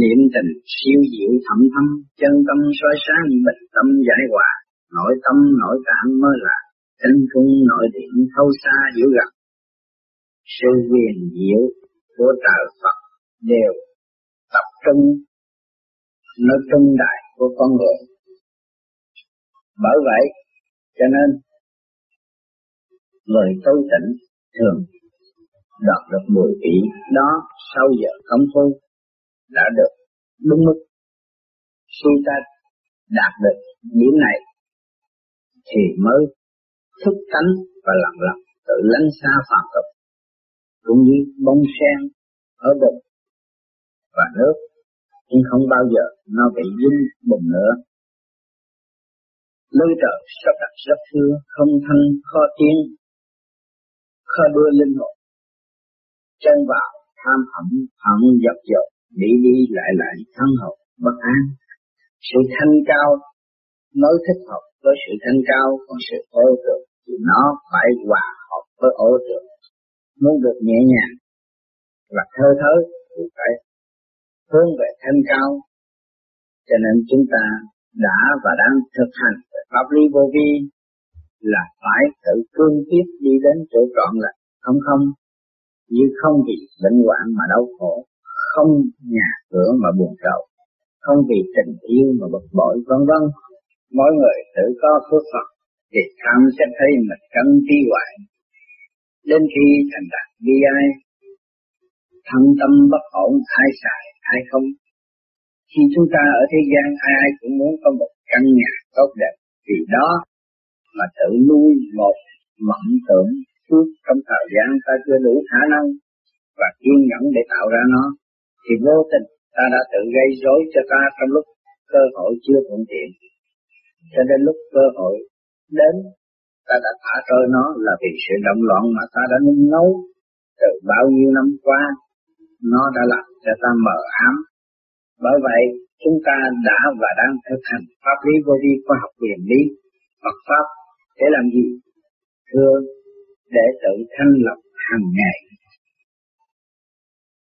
niệm tình siêu diệu thẩm thâm, chân tâm soi sáng bình tâm giải hòa, nội tâm nội cảm mới là chân cung nội điện thâu xa hiểu gặp. Sự quyền diệu của trời Phật đều tập trung nó trung đại của con người. Bởi vậy, cho nên người tu tịnh thường đạt được mùi vị đó sau giờ công phu đã được đúng mức. Khi ta đạt được điểm này thì mới thức tánh và lặng lặng tự lánh xa phạm tục cũng như bông sen ở bụng và nước nhưng không bao giờ nó bị dính bùn nữa. Lưới trời sắp đặt rất thưa, không thanh khó tiến, khó đưa linh hồn. Chân vào tham hẳn hận dập dội đi đi lại lại thân học bất an. Sự thanh cao mới thích hợp với sự thanh cao, còn sự ô trượt thì nó phải hòa hợp với ô trượt. Muốn được nhẹ nhàng và thơ thớ thì phải hướng về thanh cao. Cho nên chúng ta đã và đang thực hành pháp lý vô vi là phải tự cương tiếp đi đến chỗ trọn là không không như không vì bệnh hoạn mà đau khổ không nhà cửa mà buồn rầu, không vì tình yêu mà bực bội, vân vân. Mỗi người tự có phước phật thì tham sẽ thấy mình cân trí hoại đến khi thành đạt bi ai, thân tâm bất ổn ai xài, ai không? Khi chúng ta ở thế gian, ai ai cũng muốn có một căn nhà tốt đẹp vì đó mà tự nuôi một mộng tưởng trước trong thời gian ta chưa đủ khả năng và kiên nhẫn để tạo ra nó thì vô tình, ta đã tự gây rối cho ta trong lúc cơ hội chưa thuận tiện. Cho đến lúc cơ hội đến, ta đã thả rơi nó là vì sự động loạn mà ta đã nung nấu từ bao nhiêu năm qua. Nó đã làm cho ta mờ ám. Bởi vậy, chúng ta đã và đang thực hành pháp lý vô vi khoa học quyền lý Phật pháp, để làm gì? Thưa, để tự thanh lập hàng ngày.